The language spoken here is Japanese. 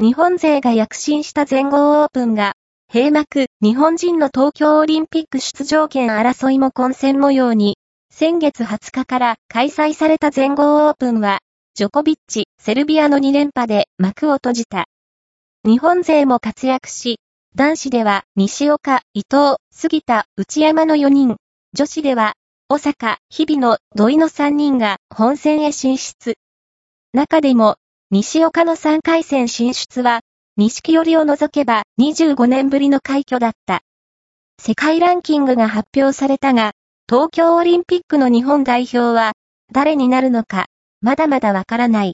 日本勢が躍進した全豪オープンが、閉幕、日本人の東京オリンピック出場権争いも混戦模様に、先月20日から開催された全豪オープンは、ジョコビッチ、セルビアの2連覇で幕を閉じた。日本勢も活躍し、男子では西岡、伊藤、杉田、内山の4人、女子では、小坂、日々の土井の3人が本戦へ進出。中でも、西岡の3回戦進出は、錦織を除けば25年ぶりの快挙だった。世界ランキングが発表されたが、東京オリンピックの日本代表は、誰になるのか、まだまだわからない。